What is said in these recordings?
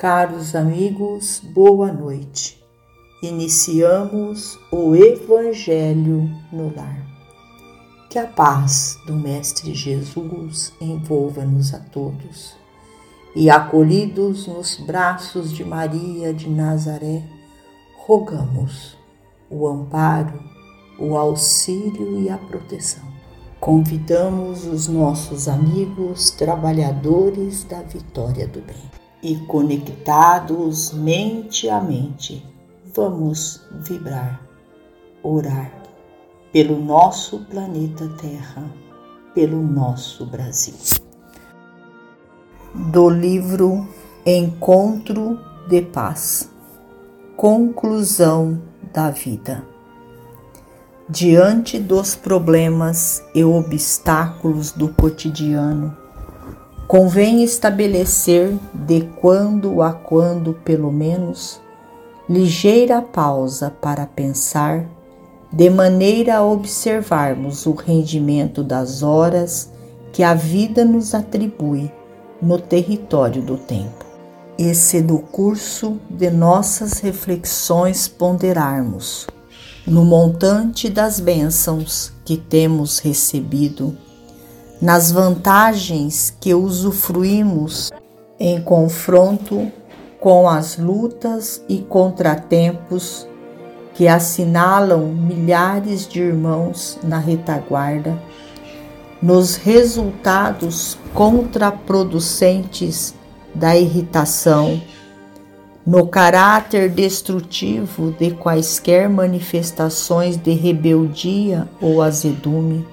Caros amigos, boa noite. Iniciamos o Evangelho no Lar. Que a paz do Mestre Jesus envolva-nos a todos. E acolhidos nos braços de Maria de Nazaré, rogamos o amparo, o auxílio e a proteção. Convidamos os nossos amigos trabalhadores da vitória do bem. E conectados mente a mente, vamos vibrar, orar pelo nosso planeta Terra, pelo nosso Brasil. Do livro Encontro de Paz Conclusão da Vida diante dos problemas e obstáculos do cotidiano, convém estabelecer de quando a quando, pelo menos, ligeira pausa para pensar, de maneira a observarmos o rendimento das horas que a vida nos atribui no território do tempo. E se no curso de nossas reflexões ponderarmos no montante das bênçãos que temos recebido, nas vantagens que usufruímos em confronto com as lutas e contratempos que assinalam milhares de irmãos na retaguarda, nos resultados contraproducentes da irritação no caráter destrutivo de quaisquer manifestações de rebeldia ou azedume,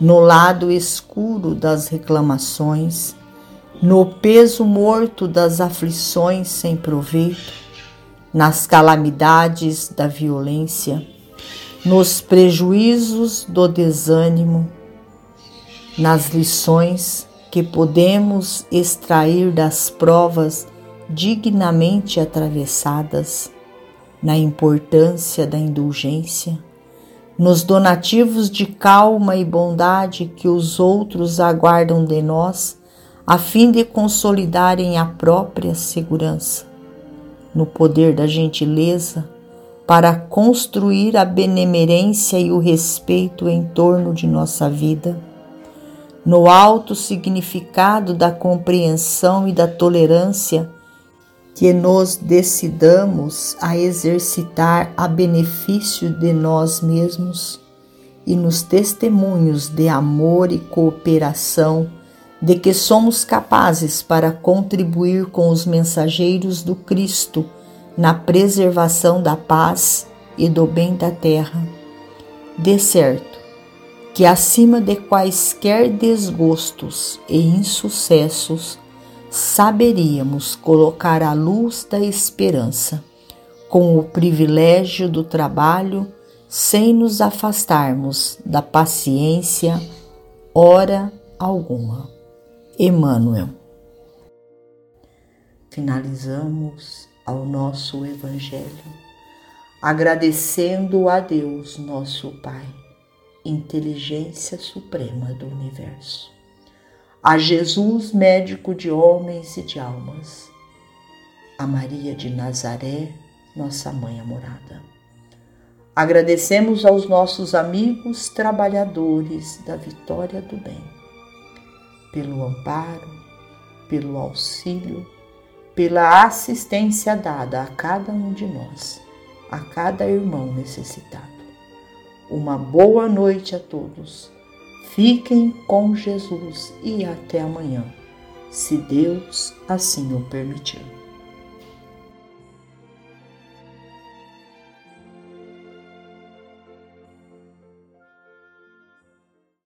no lado escuro das reclamações, no peso morto das aflições sem proveito, nas calamidades da violência, nos prejuízos do desânimo, nas lições que podemos extrair das provas dignamente atravessadas, na importância da indulgência, nos donativos de calma e bondade que os outros aguardam de nós, a fim de consolidarem a própria segurança, no poder da gentileza, para construir a benemerência e o respeito em torno de nossa vida, no alto significado da compreensão e da tolerância que nos decidamos a exercitar a benefício de nós mesmos e nos testemunhos de amor e cooperação de que somos capazes para contribuir com os mensageiros do Cristo na preservação da paz e do bem da terra. De certo que, acima de quaisquer desgostos e insucessos, saberíamos colocar a luz da esperança com o privilégio do trabalho sem nos afastarmos da paciência hora alguma. Emmanuel. Finalizamos ao nosso Evangelho agradecendo a Deus, nosso Pai, inteligência suprema do universo a Jesus, médico de homens e de almas, a Maria de Nazaré, nossa mãe amorada. Agradecemos aos nossos amigos trabalhadores da vitória do bem, pelo amparo, pelo auxílio, pela assistência dada a cada um de nós, a cada irmão necessitado. Uma boa noite a todos Fiquem com Jesus e até amanhã, se Deus assim o permitir.